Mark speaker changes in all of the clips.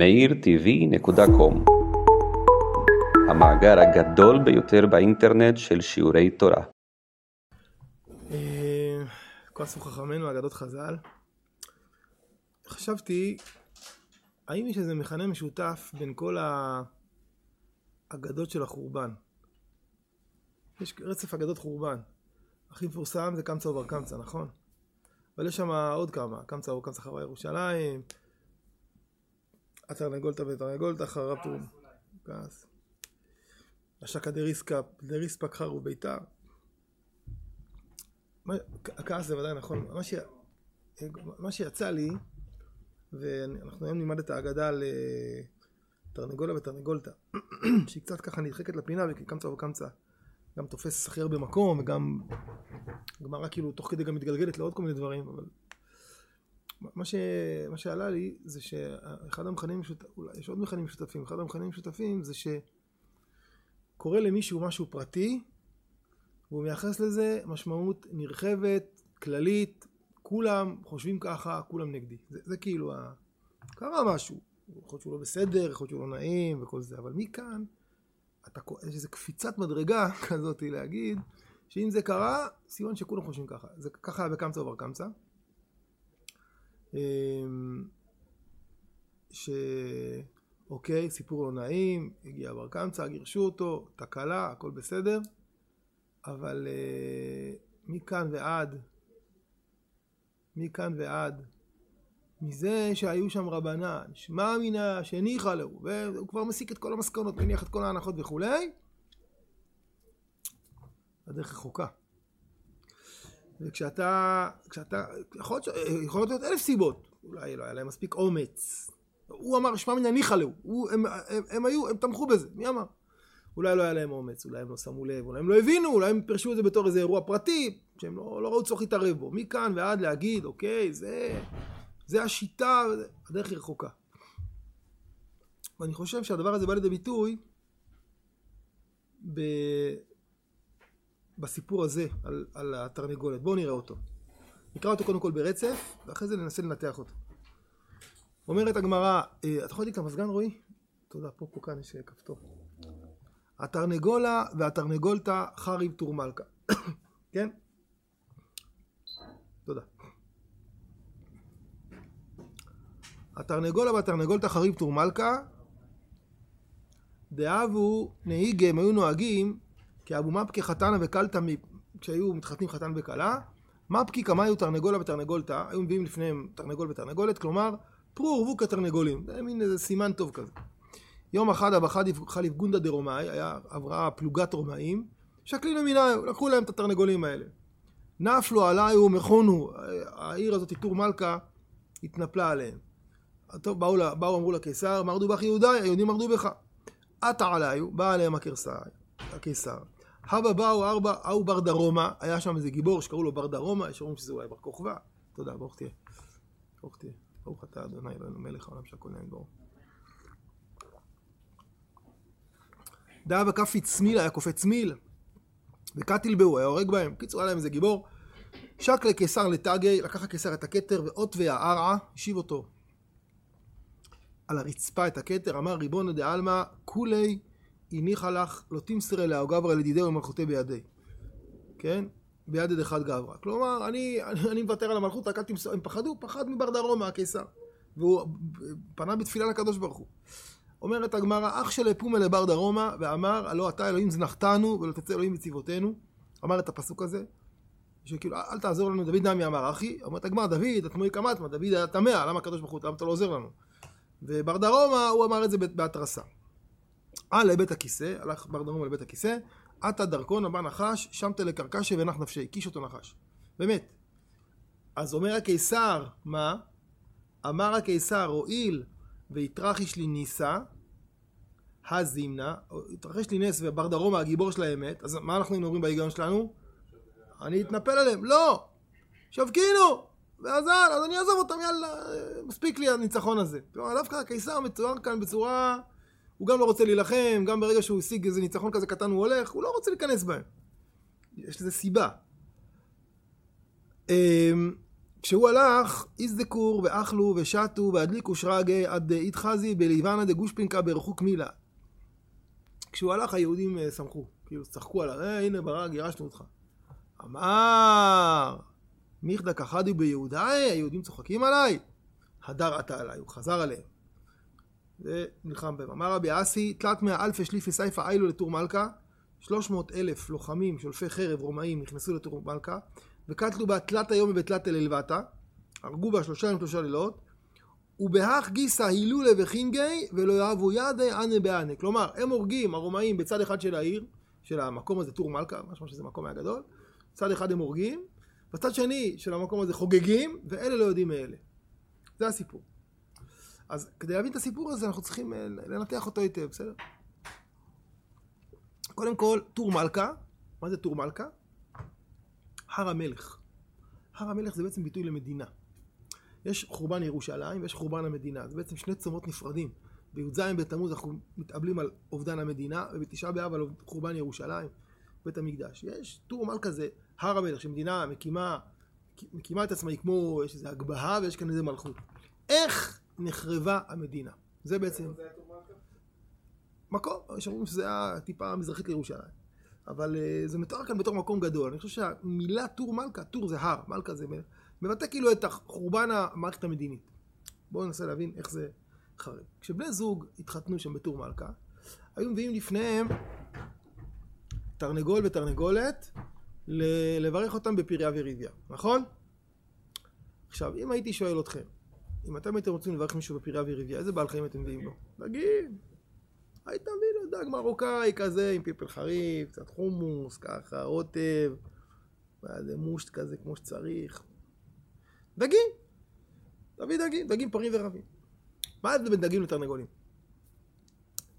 Speaker 1: meirtv.com המאגר הגדול ביותר באינטרנט של שיעורי תורה.
Speaker 2: אה, כל עשו חכמינו אגדות חז"ל. חשבתי, האם יש איזה מכנה משותף בין כל האגדות של החורבן? יש רצף אגדות חורבן. הכי מפורסם זה קמצא ובר קמצא, נכון? אבל יש שם עוד כמה, קמצא ובר קמצא חווה ירושלים, התרנגולתא ותרנגולתא חרב טורם. כעס. השקא דריסקה, דריספק חרו ביתר. מה- הכעס זה ודאי נכון. מה, ש... מה שיצא לי, ואנחנו היום נלמד את האגדה על אה, תרנגולה ותרנגולתא, שהיא קצת ככה נדחקת לפינה, וכי קמצא וקמצא גם תופס הכי הרבה מקום, וגם גמרא כאילו תוך כדי גם מתגלגלת לעוד כל מיני דברים, אבל מה, ש... מה שעלה לי זה שאחד המכנים משותפים, אולי יש עוד מכנים משותפים, אחד המכנים משותפים זה שקורה למישהו משהו פרטי, והוא מייחס לזה משמעות נרחבת, כללית, כולם חושבים ככה, כולם נגדי. זה, זה כאילו, ה... קרה משהו. יכול להיות שהוא לא בסדר, יכול להיות שהוא לא נעים וכל זה, אבל מכאן, אתה, יש איזו קפיצת מדרגה כזאת להגיד, שאם זה קרה, סימן שכולם חושבים ככה. זה ככה בקמצא ובר קמצא. אמ, ש... אוקיי, סיפור לא נעים, הגיע בר קמצא, גירשו אותו, תקלה, הכל בסדר, אבל אה, מכאן ועד, מכאן ועד, מזה שהיו שם רבנן, שמע מינה שהניחה לו, והוא כבר מסיק את כל המסקנות, מניח את כל ההנחות וכולי, הדרך רחוקה. וכשאתה, כשאתה, יכול להיות, אלף סיבות, אולי לא היה להם מספיק אומץ. הוא אמר, שמע מן הניחא לו, הוא- הם, הם, הם היו, הם תמכו בזה, מי אמר? אולי לא היה להם אומץ, אולי הם לא שמו לב, אולי הם לא הבינו, אולי הם פירשו את זה בתור איזה אירוע פרטי, שהם לא, לא ראו צורך להתערב בו. מכאן ועד להגיד, אוקיי, זה, זה השיטה, הדרך היא רחוקה. ואני חושב שהדבר הזה בא לידי ביטוי ב... בסיפור הזה על, על התרנגולת. בואו נראה אותו. נקרא אותו קודם כל ברצף, ואחרי זה ננסה לנתח אותו. אומרת הגמרא, אה, אתה יכול להדליק את המזגן רועי? תודה, פה, פה כאן יש אה, כפתור. התרנגולה והתרנגולתא חריב טור מלכה. כן? תודה. התרנגולה והתרנגולתא חריב טור מלכה, דאבו נהיגה, הם היו נוהגים כאבו מפקי חתנה וקלתא, מ- כשהיו מתחתנים חתן וכלה, מפקי כמיו תרנגולה ותרנגולתא, היו מביאים לפניהם תרנגול ותרנגולת, כלומר, פרו ורבו כתרנגולים. זה מין איזה סימן טוב כזה. יום אחד אבא חליף גונדה דרומאי, היה עברה פלוגת רומאים, שקלינו מנהיו, לקחו להם את התרנגולים האלה. נפלו עליו ומכונו, העיר הזאת, טור מלכה, התנפלה עליהם. טוב, באו, לה- באו אמרו לקיסר, מרדו בך יהודי, היהודים מרדו בך. עטה עליו, בא עליהם הקיסר. הקיסר. הבה באו ארבע, ההוא בר דרומה, היה שם איזה גיבור שקראו לו בר דרומה, יש אומרים שזה אולי בר כוכבא. תודה, ברוך תהיה. ברוך תהיה. ברוך אתה אדוני אלוהינו מלך העולם שהכל נהיה ברוך. דאה בכפי צמיל, היה קופץ צמיל. וקטיל בהו, היה הורג בהם. קיצור, היה להם איזה גיבור. שק לקיסר לטאגי, לקח הקיסר את הכתר, ואות והערעה, השיב אותו על הרצפה את הכתר, אמר ריבונו דעלמא, כולי הניחה לך, לא תמסרי לה, או גברא לדידי ומלכותי בידי. כן? ביד יד אחד גברא. כלומר, אני, אני, אני מוותר על המלכות, רק אל תמסור, הם פחדו, פחד מבר דרומה, הקיסר. והוא פנה בתפילה לקדוש ברוך הוא. אומרת הגמרא, אח של פומה לבר דרומה, ואמר, הלא אתה אלוהים זנחתנו, ולא תצא אלוהים מצבאותינו. אמר את הפסוק הזה, שכאילו, אל תעזור לנו, דוד נמי אמר, אחי, אומרת הגמרא, דוד, התמוי קמטמה, דוד היה טמא, למה הקדוש ברוך הוא, למה אתה לא עוזר לנו? ובר דרומה, הוא אמר את זה בהתרסה. על לבית הכיסא, הלך בר דרומה לבית הכיסא, עטה דרכון הבא נחש, שמת לקרקשי ונח נפשי, קיש אותו נחש. באמת. אז אומר הקיסר, מה? אמר הקיסר, הואיל ויתרחיש לי ניסה, הזימנה, התרחש לי נס ובר דרומה הגיבור של האמת, אז מה אנחנו אומרים בהיגיון שלנו? אני אתנפל עליהם. לא! שבקינו! ועזר, אז אני אעזוב אותם, יאללה, מספיק לי הניצחון הזה. כלומר, דווקא הקיסר מצויר כאן בצורה... הוא גם לא רוצה להילחם, גם ברגע שהוא השיג איזה ניצחון כזה קטן הוא הולך, הוא לא רוצה להיכנס בהם. יש לזה סיבה. אמ, כשהוא הלך, איזדקור ואכלו ושתו והדליקו שרגי עד איתחזי בליבנה דגושפינקה ברחוק מילה. כשהוא הלך היהודים אה, שמחו, כאילו צחקו עליו, אה, הנה ברק, גירשנו אותך. אמר, מיכדא כחדי ביהודאי, היהודים צוחקים עליי, הדר עתה עליי, הוא חזר עליהם. ונלחם בהם. אמר רבי אסי, תלת מאה אלפי שליפי סייפה איילו לטור מלכה, שלוש מאות אלף לוחמים שולפי חרב רומאים נכנסו לטור מלכה, וקטלו בה תלת היום ובתלת אל אלבטה, הרגו בה שלושה ימים שלושה לילות, ובהך גיסא הילולה וחינגי ולא יאהבו ידי אנה באנה. כלומר, הם הורגים הרומאים בצד אחד של העיר, של המקום הזה, טור מלכה, משמע שזה מקום היה גדול, צד אחד הם הורגים, בצד שני של המקום הזה חוגגים, ואלה לא יודעים מאלה. זה הסיפור. אז כדי להבין את הסיפור הזה אנחנו צריכים אה, לנתח אותו היטב, בסדר? קודם כל, טור מלכה, מה זה טור מלכה? הר המלך. הר המלך זה בעצם ביטוי למדינה. יש חורבן ירושלים ויש חורבן המדינה. זה בעצם שני צומות נפרדים. בי"ז בתמוז אנחנו מתאבלים על אובדן המדינה, ובתשעה באב על חורבן ירושלים, בית המקדש. יש טור מלכה זה הר המלך, שמדינה מקימה, מקימה את עצמה, היא כמו, יש איזו הגבהה ויש כאן איזה מלכות. איך נחרבה המדינה? זה בעצם... מקום, יש אומרים שזה היה טיפה מזרחית לירושלים. אבל uh, זה מתואר כאן בתור מקום גדול. אני חושב שהמילה טור מלכה, טור זה הר, מלכה זה מבטא כאילו את חורבן המערכת המדינית. בואו ננסה להבין איך זה חרב. כשבני זוג התחתנו שם בטור מלכה, היו מביאים לפניהם תרנגול ותרנגולת לברך אותם בפריה וריביה, נכון? עכשיו, אם הייתי שואל אתכם, אם אתם הייתם רוצים לברך מישהו בפריה וריביה, איזה בעל חיים אתם מביאים לו? דגים. היית מביא לו דג מרוקאי כזה, עם פלפל חריף, קצת חומוס, ככה, רוטב, ואיזה מושט כזה כמו שצריך. דגים. תביא דגים, דגים פרים ורבים. מה ההבדל בין דגים לתרנגולים?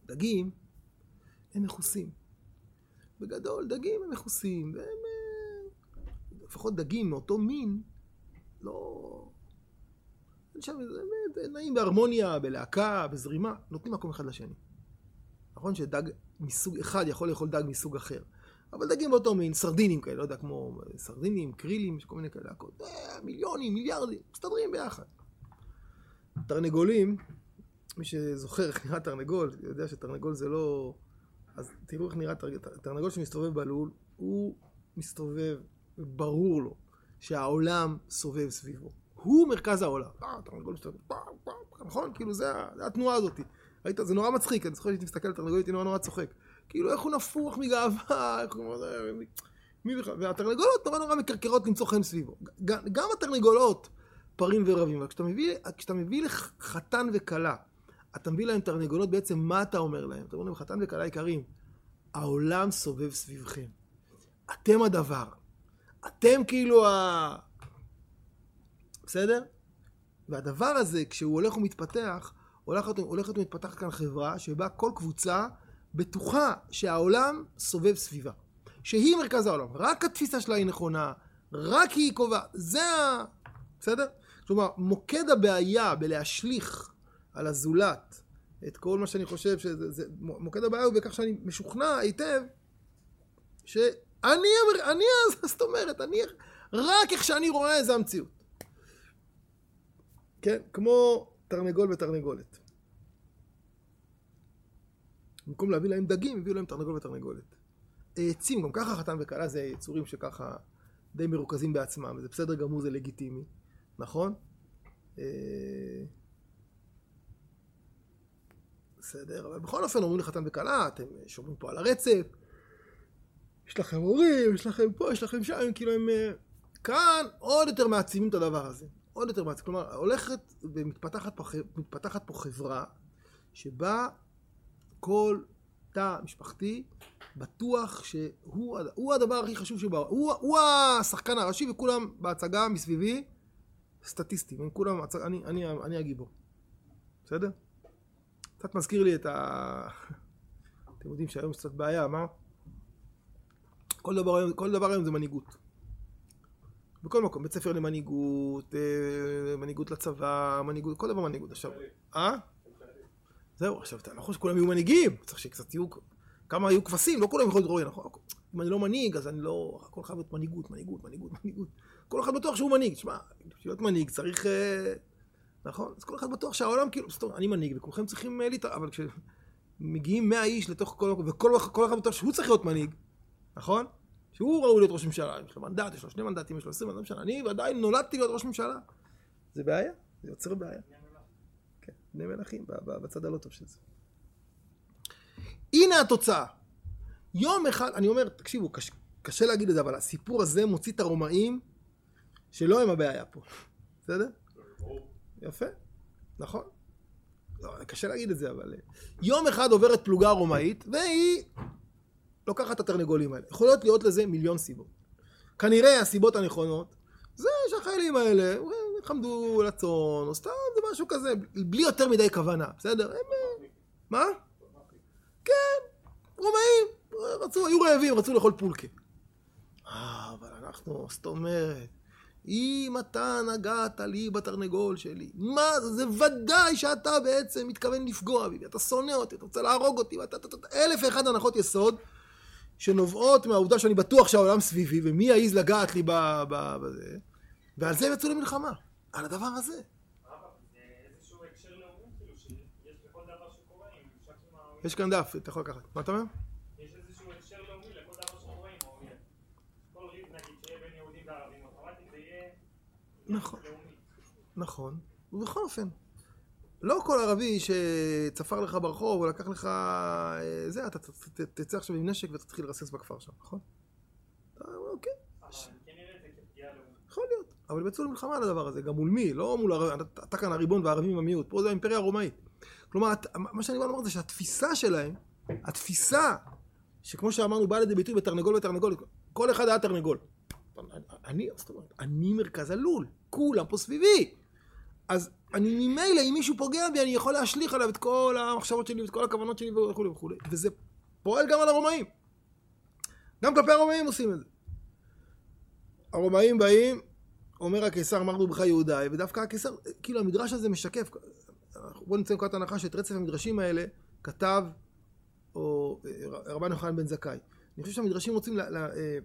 Speaker 2: דגים הם מכוסים. בגדול, דגים הם מכוסים, והם... אה, לפחות דגים מאותו מין, לא... שם, זה נעים בהרמוניה, בלהקה, בזרימה, נותנים מקום אחד לשני. נכון שדג מסוג אחד יכול לאכול דג מסוג אחר. אבל דגים באותו מין, סרדינים כאלה, לא יודע, כמו סרדינים, קרילים, כל מיני כאלה, הכל, אה, מיליונים, מיליארדים, מסתדרים ביחד. תרנגולים, מי שזוכר איך נראה תרנגול, יודע שתרנגול זה לא... אז תראו איך נראה תרנגול, תרנגול שמסתובב בלול, הוא מסתובב, ברור לו שהעולם סובב סביבו. הוא מרכז העולם. אה, תרנגול מסתובב, נכון? כאילו זה, התנועה הזאת. ראית? זה נורא מצחיק, אני זוכר שהייתי מסתכל על תרנגול, הייתי נורא נורא צוחק. כאילו איך הוא נפוח מגאווה, איך הוא... מי בכלל? והתרנגולות נורא נורא מקרקרות למצוא חן סביבו. גם התרנגולות פרים ורבים. אבל כשאתה מביא, כשאתה מביא לחתן וכלה, אתה מביא להם תרנגולות, בעצם מה אתה אומר להם? אתה אומר להם, חתן וכלה יקרים, העולם סובב סביבכם. אתם הדבר. אתם כאילו ה... בסדר? והדבר הזה, כשהוא הולך ומתפתח, הולכת, הולכת ומתפתחת כאן חברה שבה כל קבוצה בטוחה שהעולם סובב סביבה. שהיא מרכז העולם. רק התפיסה שלה היא נכונה, רק היא קובעת. זה ה... בסדר? כלומר, מוקד הבעיה בלהשליך על הזולת את כל מה שאני חושב שזה... זה, מוקד הבעיה הוא בכך שאני משוכנע היטב שאני, אני, זאת אומרת, אני, רק איך שאני רואה זה המציאות. כן? כמו תרנגול ותרנגולת. במקום להביא להם דגים, הביאו להם תרנגול ותרנגולת. עצים, גם ככה חתן וכלה זה יצורים שככה די מרוכזים בעצמם, וזה בסדר גמור, זה לגיטימי, נכון? אה, בסדר, אבל בכל אופן אומרים לחתן וכלה, אתם שומעים פה על הרצף, יש לכם הורים, יש לכם פה, יש לכם שם, כאילו הם... אה, כאן עוד יותר מעצימים את הדבר הזה. עוד יותר מעצימים. כלומר, הולכת ומתפתחת פה, פה חברה שבה כל תא משפחתי בטוח שהוא הדבר הכי חשוב שבא. הוא, הוא השחקן הראשי וכולם בהצגה מסביבי סטטיסטים. הם כולם, אני, אני, אני הגיבור. בסדר? קצת מזכיר לי את ה... אתם יודעים שהיום יש קצת בעיה, מה? כל דבר כל דבר היום זה מנהיגות. בכל מקום, בית ספר למנהיגות, אה, מנהיגות לצבא, מנהיגות, כל דבר מנהיגות. עכשיו, אה? זהו, עכשיו, אתה לא חושב שכולם יהיו מנהיגים, צריך שקצת יהיו, כמה יהיו כבשים, לא כולם יכולים להתרואי, נכון? אם אני לא מנהיג, אז אני לא, הכל חייב להיות מנהיגות, מנהיגות, מנהיגות, מנהיגות. כל אחד בטוח שהוא מנהיג. תשמע, בשביל להיות מנהיג צריך... אה, נכון? אז כל אחד בטוח שהעולם כאילו, אני מנהיג וכולכם צריכים אה, להתערב, אבל כשמגיעים 100 איש לתוך כל... וכל כל אחד בטוח שהוא צריך להיות מנהיג, נכון? שהוא ראוי להיות ראש ממשלה, יש לו מנדט, יש לו שני מנדטים, יש לו עשרים מנדטים, אני עדיין נולדתי להיות ראש ממשלה. זה בעיה, זה יוצר בעיה. כן, בני מלכים, בצד הלא טוב של זה. הנה התוצאה. יום אחד, אני אומר, תקשיבו, קשה, קשה להגיד את זה, אבל הסיפור הזה מוציא את הרומאים שלא הם הבעיה פה. בסדר? יפה, נכון. לא, קשה להגיד את זה, אבל... אה, יום אחד עוברת פלוגה רומאית, והיא לוקחת את התרנגולים האלה. יכולות להיות לזה מיליון סיבות. כנראה הסיבות הנכונות זה שהחיילים האלה חמדו לצאן, או סתם זה משהו כזה, בלי יותר מדי כוונה, בסדר? הם... מה? כן, רומאים, רצו, היו רעבים, רצו לאכול פולקה. אה, אבל אנחנו, זאת אומרת, אם אתה נגעת לי בתרנגול שלי, מה זה, זה ודאי שאתה בעצם מתכוון לפגוע בי, אתה שונא אותי, אתה רוצה להרוג אותי, ואתה, אתה, אתה, אלף ואחד הנחות יסוד שנובעות מהעובדה שאני בטוח שהעולם סביבי, ומי יעז לגעת לי בזה, ועל זה הם יצאו למלחמה, על הדבר הזה. יש כאן דף, אתה יכול לקחת. מה אתה אומר? נכון, נכון, ובכל אופן, לא כל ערבי שצפר לך ברחוב או לקח לך אה, זה, אתה תצא עכשיו עם נשק ותתחיל לרסס בכפר שם, נכון? אוקיי.
Speaker 3: כן
Speaker 2: יכול להיות, אבל יצאו למלחמה על הדבר הזה, גם מול מי? לא מול ערבים, אתה כאן הריבון והערבים המיעוט, פה זה האימפריה הרומאית. כלומר, מה שאני בא לומר זה שהתפיסה שלהם, התפיסה, שכמו שאמרנו, באה לידי ביטוי בתרנגול ותרנגול, כל אחד היה תרנגול. אני, זאת אומרת, אני מרכז הלול, כולם פה סביבי. אז אני ממילא, אם מישהו פוגע בי, אני יכול להשליך עליו את כל המחשבות שלי, ואת כל הכוונות שלי וכולי וכולי. וזה פועל גם על הרומאים. גם כלפי הרומאים עושים את זה. הרומאים באים, אומר הקיסר מרדו בך יהודאי, ודווקא הקיסר, כאילו המדרש הזה משקף, בואו נמצא נקודת הנחה שאת רצף המדרשים האלה כתב או רבן יוחנן בן זכאי. אני חושב שהמדרשים רוצים אה, אה,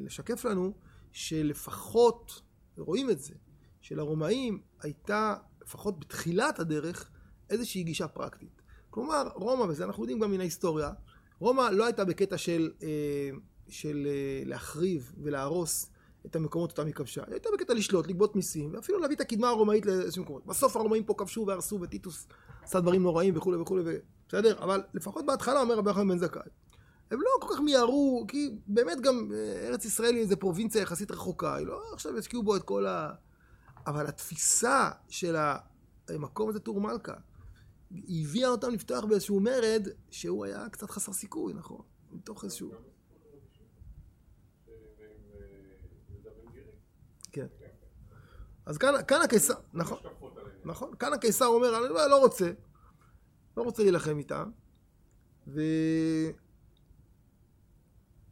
Speaker 2: לשקף לנו שלפחות, רואים את זה, שלרומאים הייתה, לפחות בתחילת הדרך, איזושהי גישה פרקטית. כלומר, רומא, וזה אנחנו יודעים גם מן ההיסטוריה, רומא לא הייתה בקטע של, אה, של להחריב ולהרוס את המקומות אותם היא כבשה. היא הייתה בקטע לשלוט, לגבות מיסים, ואפילו להביא את הקדמה הרומאית לאיזשהם מקומות. בסוף הרומאים פה כבשו והרסו, וטיטוס עשה דברים נוראים וכולי וכולי, בסדר? אבל לפחות בהתחלה אומר רבי יוחנן בן זכאי. הם לא כל כך מיהרו, כי באמת גם אה, ארץ ישראל היא איזה פרובינציה יחסית רחוקה, היא לא עכשיו ישקיעו בו את כל ה... אבל התפיסה של המקום הזה, טור מלכה, היא הביאה אותם לפתוח באיזשהו מרד שהוא היה קצת חסר סיכוי, נכון? מתוך איזשהו... כן. אז כאן, כאן הקיסר, נכון, נכון, כאן הקיסר אומר, אני לא, לא רוצה, לא רוצה להילחם איתם, ו...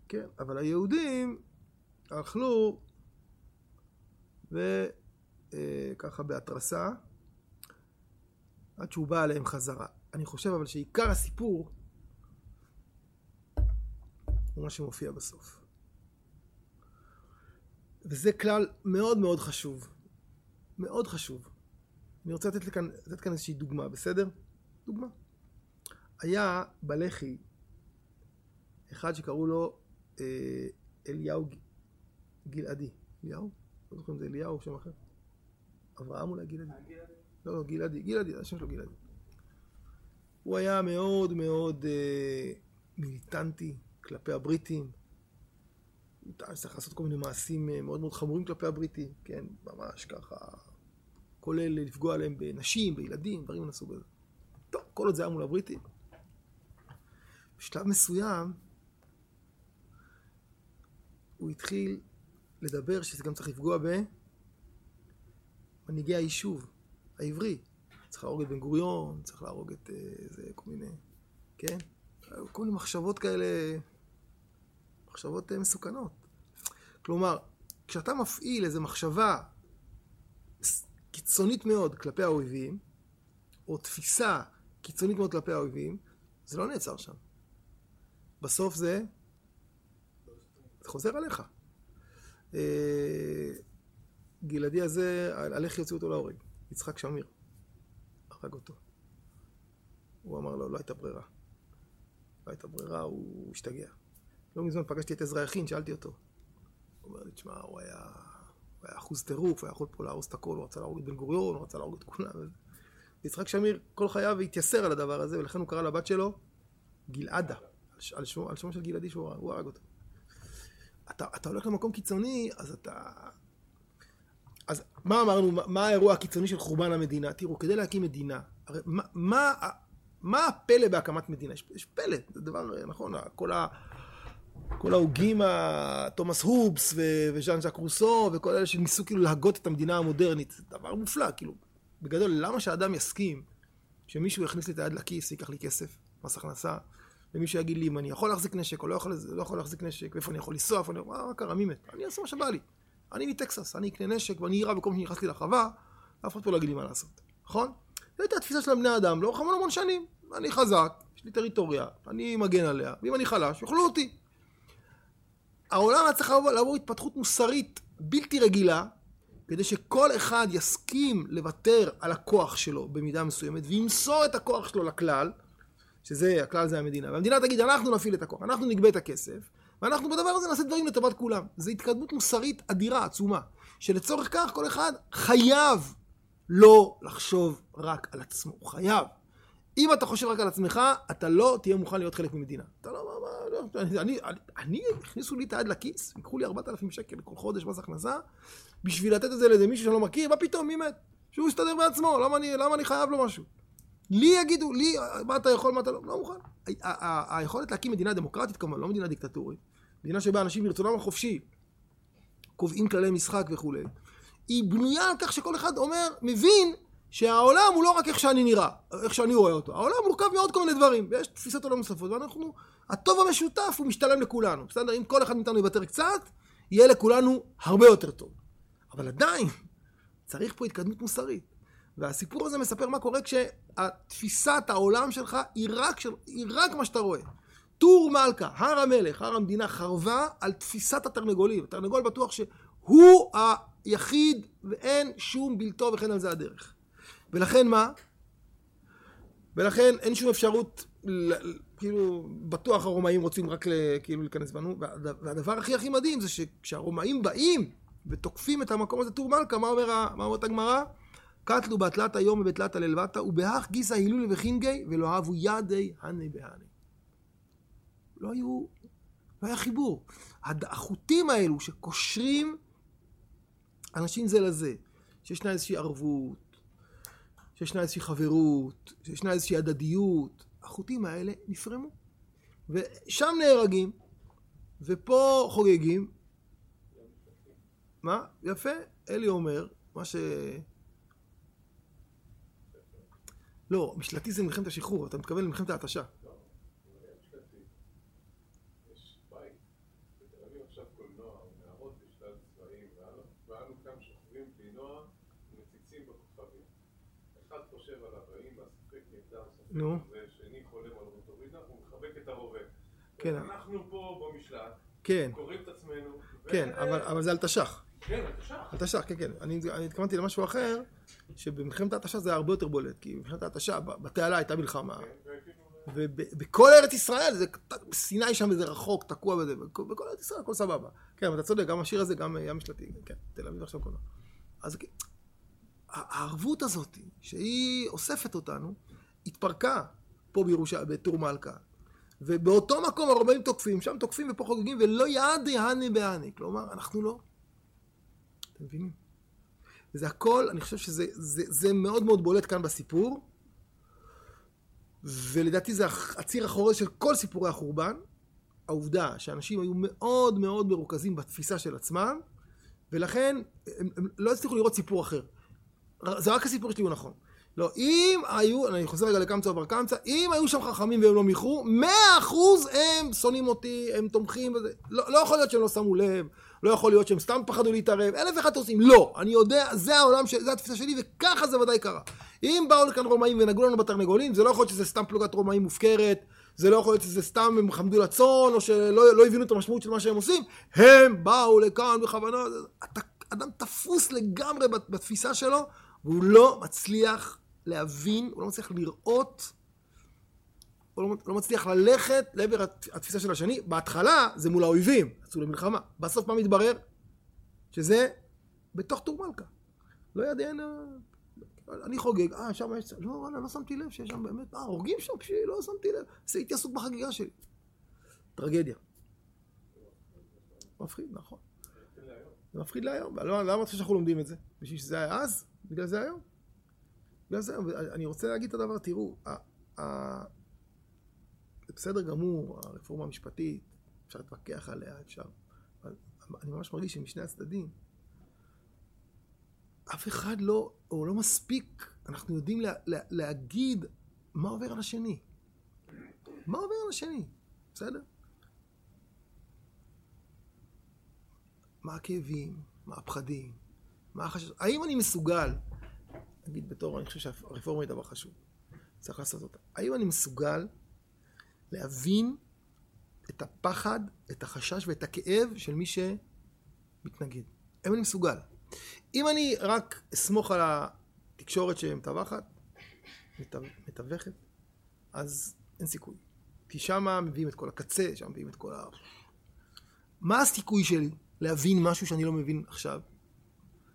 Speaker 2: כן, אבל היהודים אכלו, וככה בהתרסה, עד שהוא בא עליהם חזרה. אני חושב אבל שעיקר הסיפור הוא מה שמופיע בסוף. וזה כלל מאוד מאוד חשוב. מאוד חשוב. אני רוצה לתת כאן, לתת כאן איזושהי דוגמה, בסדר? דוגמה. היה בלח"י אחד שקראו לו אה, אליהו גלעדי. אליהו? לא זוכר אם זה אליהו או שם אחר. אברהם אולי גלעדי? לא, לא, גלעדי. גלעדי, השם שלו גלעדי. הוא היה מאוד מאוד אה, מיליטנטי כלפי הבריטים. הוא טען שצריך לעשות כל מיני מעשים אה, מאוד מאוד חמורים כלפי הבריטים, כן, ממש ככה, כולל לפגוע עליהם בנשים, בילדים, דברים מהסוג הזה. טוב, כל עוד זה היה מול הבריטים. בשלב מסוים, הוא התחיל לדבר שזה גם צריך לפגוע במנהיגי היישוב העברי. צריך להרוג את בן גוריון, צריך להרוג את איזה, אה, כל מיני, כן? כל מיני מחשבות כאלה, מחשבות אה, מסוכנות. כלומר, כשאתה מפעיל איזו מחשבה קיצונית מאוד כלפי האויבים, או תפיסה קיצונית מאוד כלפי האויבים, זה לא נעצר שם. בסוף זה, זה חוזר עליך. גלעדי הזה, על איך יוציאו אותו להורג. יצחק שמיר. הרג אותו. הוא אמר לו, לא הייתה ברירה. לא הייתה ברירה, הוא השתגע. לא מזמן פגשתי את עזרא יכין, שאלתי אותו. הוא אומר לי, תשמע, הוא היה... הוא היה אחוז טירוף, הוא היה יכול פה להרוס את הכל, הוא רצה להרוג את בן גוריון, הוא רצה להרוג את כולם. יצחק שמיר כל חייו התייסר על הדבר הזה, ולכן הוא קרא לבת שלו גלעדה, על שמו, על שמו של גלעדי שהוא הוא הרג אותו. אתה, אתה הולך למקום קיצוני, אז אתה... אז מה אמרנו, מה- האירוע הקיצוני של חורבן המדינה? תראו, כדי להקים מדינה, הרי מה, מה, מה הפלא בהקמת מדינה? יש, יש פלא, זה דבר, נכון, כל ה... כל ההוגים, תומאס הובס וז'אן ז'אק רוסו וכל אלה שניסו כאילו להגות את המדינה המודרנית, זה דבר מופלא, כאילו, בגדול, למה שאדם יסכים שמישהו יכניס לי את היד לכיס, ייקח לי כסף, מס הכנסה, ומישהו יגיד לי אם אני יכול להחזיק נשק או לא יכול, לא יכול להחזיק נשק, ואיפה אני יכול לנסוע, איפה אני... מה, מה קרה, מי מת? אני אעשה מה שבא לי. אני מטקסס, אני אקנה נשק ואני אירה בכל מי שנכנס לי לחווה, אף אחד פה לא יגיד לי מה לעשות, נכון? זו הייתה התפיסה של בני אדם לאורך המון המון שנים. אני חזק, יש לי טריטוריה, אני מגן עליה, ואם אני חלש, יאכלו אותי. העולם היה צריך לעבור התפתחות מוסרית בלתי רגילה, כדי שכל אחד יסכים לוותר על הכוח שלו במידה מסוימת, וימסור את הכוח שלו לכלל, שזה, הכלל זה המדינה. והמדינה תגיד, אנחנו נפעיל את הכוח, אנחנו נגבה את הכסף, ואנחנו בדבר הזה נעשה דברים לטובת כולם. זו התקדמות מוסרית אדירה, עצומה, שלצורך כך כל אחד חייב לא לחשוב רק על עצמו, הוא חייב. אם אתה חושב רק על עצמך, אתה לא תהיה מוכן להיות חלק ממדינה. אתה לא, מה, מה, לא, אני, אני, אני, אני, הכניסו לי את היד לכיס, ייקחו לי 4,000 שקל כל חודש מס הכנסה, בשביל לתת את זה לאיזה מישהו שאני לא מכיר, מה פתאום, מי מת? שהוא יסתדר בעצמו, למה אני, למה אני חייב לו משהו? לי יגידו, לי, מה אתה יכול, מה אתה לא, לא מוכן. היכולת להקים מדינה דמוקרטית כמובן, לא מדינה דיקטטורית, מדינה שבה אנשים מרצונם החופשי קובעים כללי משחק וכולי, היא בנויה על כך שכל אחד אומר, מבין שהעולם הוא לא רק איך שאני נראה, איך שאני רואה אותו, העולם מורכב מעוד כל מיני דברים, ויש תפיסות עולם נוספות, ואנחנו, הטוב המשותף הוא משתלם לכולנו, בסדר? אם כל אחד מאיתנו יוותר קצת, יהיה לכולנו הרבה יותר טוב. אבל עדיין, צריך פה התקדמות מוסרית. והסיפור הזה מספר מה קורה כשתפיסת העולם שלך היא רק, של, היא רק מה שאתה רואה. טור מלכה, הר המלך, הר המדינה, חרבה על תפיסת התרנגולים. התרנגול בטוח שהוא היחיד ואין שום בלתו וכן על זה הדרך. ולכן מה? ולכן אין שום אפשרות, כאילו, בטוח הרומאים רוצים רק כאילו להיכנס בנו, והד- והדבר הכי הכי מדהים זה שכשהרומאים באים ותוקפים את המקום הזה, טור מלכה, מה, אומר, מה אומרת הגמרא? קטלו בתלת היום ובתלת ללבטה, ובהך גיסא הילולי וחינגי, ולא אהבו ידי הני בהני. לא היו, לא היה חיבור. החוטים האלו שקושרים אנשים זה לזה, שישנה איזושהי ערבות, שישנה איזושהי חברות, שישנה איזושהי הדדיות, החוטים האלה נפרמו. ושם נהרגים, ופה חוגגים. מה? יפה, אלי אומר, מה ש... לא, משלטי זה מלחמת השחרור, אתה מתכוון למלחמת ההתשה.
Speaker 4: יש בית, בתל אביב עכשיו קולנוע, נערות בשלב צבעים, ואנו כאן שוכבים בלי נוער ומציצים בכוכבים. אחד חושב על הבאים והספק נגדם ספק
Speaker 2: נו.
Speaker 4: זה שני חולם על אוטורינה, הוא מחבק את הרובה.
Speaker 2: כן.
Speaker 4: אנחנו פה במשלט,
Speaker 2: כן,
Speaker 4: קוראים את עצמנו. ו-
Speaker 2: כן, אבל, אבל זה על תש"ח.
Speaker 4: כן, בבקשה.
Speaker 2: על תש"ח, כן, כן. אני, אני התכוונתי למשהו אחר, שבמלחמת ההתשה זה היה הרבה יותר בולט, כי במלחמת ההתשה, ב- בתעלה הייתה מלחמה,
Speaker 4: וכאילו,
Speaker 2: ובכל ארץ ישראל, זה סיני שם איזה רחוק, תקוע בזה, בכל ארץ ישראל הכל סבבה. כן, אבל אתה צודק, גם השיר הזה, גם ים משלטי, כן, תל אביב עכשיו קולנוע. אז כן, הערבות הזאת, שהיא אוספת אותנו, התפרקה פה בירושה, בטור מלכה. ובאותו מקום הרומאים תוקפים, שם תוקפים ופה חוגגים, ולא יעדי הני בהני. כלומר, אנחנו לא. אתם מבינים? וזה הכל, אני חושב שזה זה, זה מאוד מאוד בולט כאן בסיפור, ולדעתי זה הציר האחורי של כל סיפורי החורבן, העובדה שאנשים היו מאוד מאוד מרוכזים בתפיסה של עצמם, ולכן הם, הם לא הצליחו לראות סיפור אחר. זה רק הסיפור שלי הוא נכון. לא, אם היו, אני חוזר רגע לקמצא ובר קמצא, אם היו שם חכמים והם לא מיחרו, מאה אחוז הם שונאים אותי, הם תומכים בזה. לא, לא יכול להיות שהם לא שמו לב, לא יכול להיות שהם סתם פחדו להתערב, אלף ואחד עושים. לא, אני יודע, זה העולם, ש... זה התפיסה שלי, וככה זה ודאי קרה. אם באו לכאן רומאים ונגעו לנו בתרנגולים, זה לא יכול להיות שזה סתם פלוגת רומאים מופקרת, זה לא יכול להיות שזה סתם הם חמדו לצאן, או שלא לא הבינו את המשמעות של מה שהם עושים. הם באו לכאן בכוונה, אתה, אדם תפוס לגמרי בת- בתפיסה שלו, והוא לא מצליח להבין, הוא לא מצליח לראות, הוא לא, לא מצליח ללכת לעבר הת- התפיסה של השני. בהתחלה זה מול האויבים, יצאו למלחמה. בסוף מה מתברר? שזה בתוך טור מלכה. לא יודע, אין... אני חוגג, אה, שם יש... לא, וואלה, לא שמתי לב שיש שם באמת... אה, הורגים שם, פשוט לא שמתי לב. אז הייתי עסוק בחגיגה שלי. טרגדיה. מפחיד, נכון. זה מפחיד להיום. למה אתה חושב שאנחנו לומדים את זה? בשביל שזה היה אז? בגלל זה היום? בגלל זה. ואני רוצה להגיד את הדבר, תראו, ה- ה- זה בסדר גמור, הרפורמה המשפטית, אפשר להתווכח עליה, אפשר... אבל אני ממש מרגיש שמשני הצדדים, אף אחד לא, או לא מספיק, אנחנו יודעים לה, לה, להגיד מה עובר על השני. מה עובר על השני, בסדר? מה הכאבים, מה הפחדים, מה החשש... האם אני מסוגל, נגיד בתור, אני חושב שהרפורמה היא דבר חשוב, צריך לעשות אותה. האם אני מסוגל להבין את הפחד, את החשש ואת הכאב של מי שמתנגד? האם אני מסוגל? אם אני רק אסמוך על התקשורת שמתווכת, מתו- מתווכת, אז אין סיכוי. כי שם מביאים את כל הקצה, שם מביאים את כל ה... מה הסיכוי שלי להבין משהו שאני לא מבין עכשיו?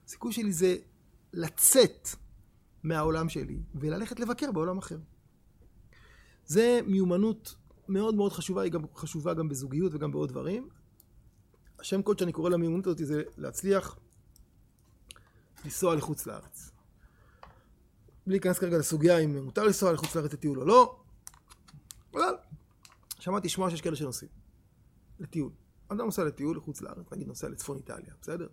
Speaker 2: הסיכוי שלי זה לצאת מהעולם שלי וללכת לבקר בעולם אחר. זה מיומנות מאוד מאוד חשובה, היא גם חשובה גם בזוגיות וגם בעוד דברים. השם קוד שאני קורא למיומנות הזאת זה להצליח לנסוע לחוץ לארץ. בלי להיכנס כרגע לסוגיה אם מותר לנסוע לחוץ לארץ לטיול או לא, אבל שמעתי שמוע שיש כאלה שנוסעים לטיול. אדם נוסע לטיול לחוץ לארץ, נגיד נוסע לצפון איטליה, בסדר?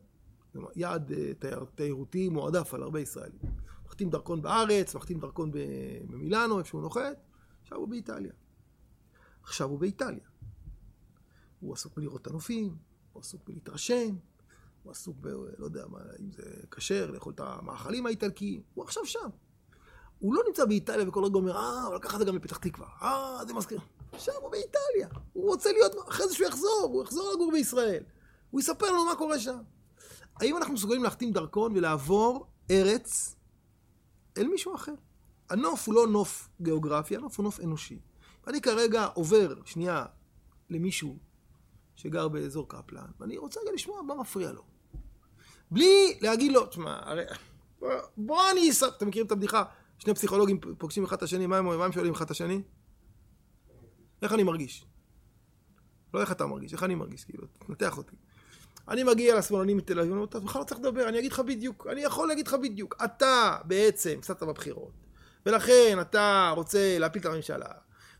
Speaker 2: יעד אה, תייר- תיירותי מועדף על הרבה ישראלים. מחתים דרכון בארץ, מחתים דרכון במילאנו, איפה שהוא נוחת, עכשיו הוא באיטליה. עכשיו הוא באיטליה. הוא עסוק בלראות את הנופים, הוא עסוק בלהתרשם, הוא עסוק ב... לא יודע מה, אם זה כשר, לאכול את המאכלים האיטלקיים, הוא עכשיו שם. הוא לא נמצא באיטליה וכל רגע אומר, אה, אבל לקחת את זה גם לפתח תקווה. אה, זה מזכיר. עכשיו הוא באיטליה. הוא רוצה להיות, אחרי זה שהוא יחזור, הוא יחזור לגור בישראל. הוא יספר לנו מה קורה שם. האם אנחנו מסוגלים להחתים דרכון ולעבור ארץ אל מישהו אחר? הנוף הוא לא נוף גיאוגרפי, הנוף הוא נוף אנושי. ואני כרגע עובר, שנייה, למישהו שגר באזור קפלן, ואני רוצה רגע לשמוע מה מפריע לו. בלי להגיד לו, תשמע, הרי... בוא- אני אספר, אתם מכירים את הבדיחה? שני פסיכולוגים פוגשים אחד את השני, מה הם, מה הם שואלים אחד את השני? איך אני מרגיש? לא איך אתה מרגיש, איך אני מרגיש, כאילו, תנתח אותי. אני מגיע לשמאלנים מתל אביב, אני אומר, אתה בכלל לא צריך לדבר, אני אגיד לך בדיוק, אני יכול להגיד לך בדיוק. אתה בעצם הפסדת בבחירות, ולכן אתה רוצה להפיל את הממשלה,